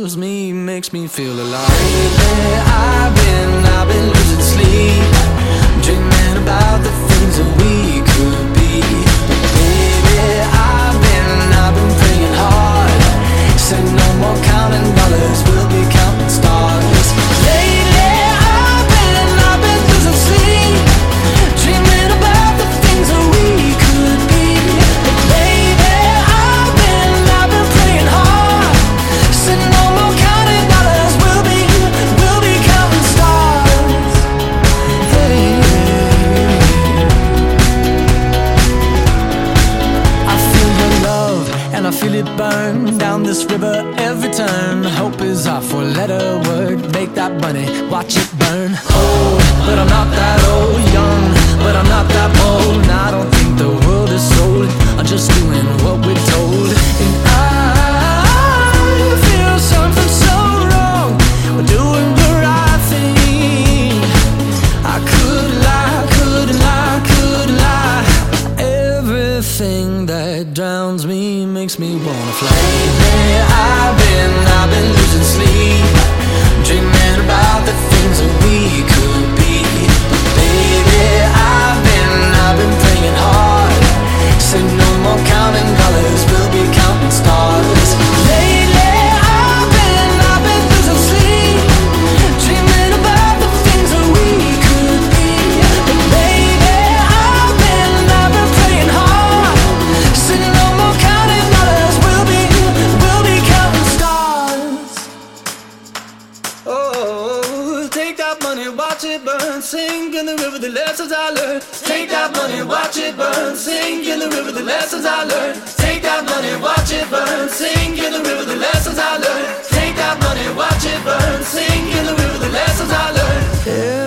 kills me makes me feel alive. Lately, I've been, Hope is our four letter word. Make that money, watch it burn. Everything that drowns me makes me wanna fly. Lately, I've been, I've been losing sleep, dreaming about the things that we could be. But baby, I've been, I've been praying hard. Say no more counting dollars, we'll be counting stars. It burn, sink in the river the lessons I learned. Take that money, watch it burn, sink in the river the lessons I learned. Take that money, watch it burn, sink in the river the lessons I learned. Take that money, watch it burn, sink in the river the lessons I learned.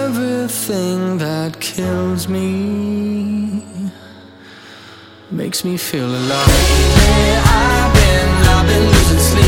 Everything that kills me makes me feel alive. I've been, I've been losing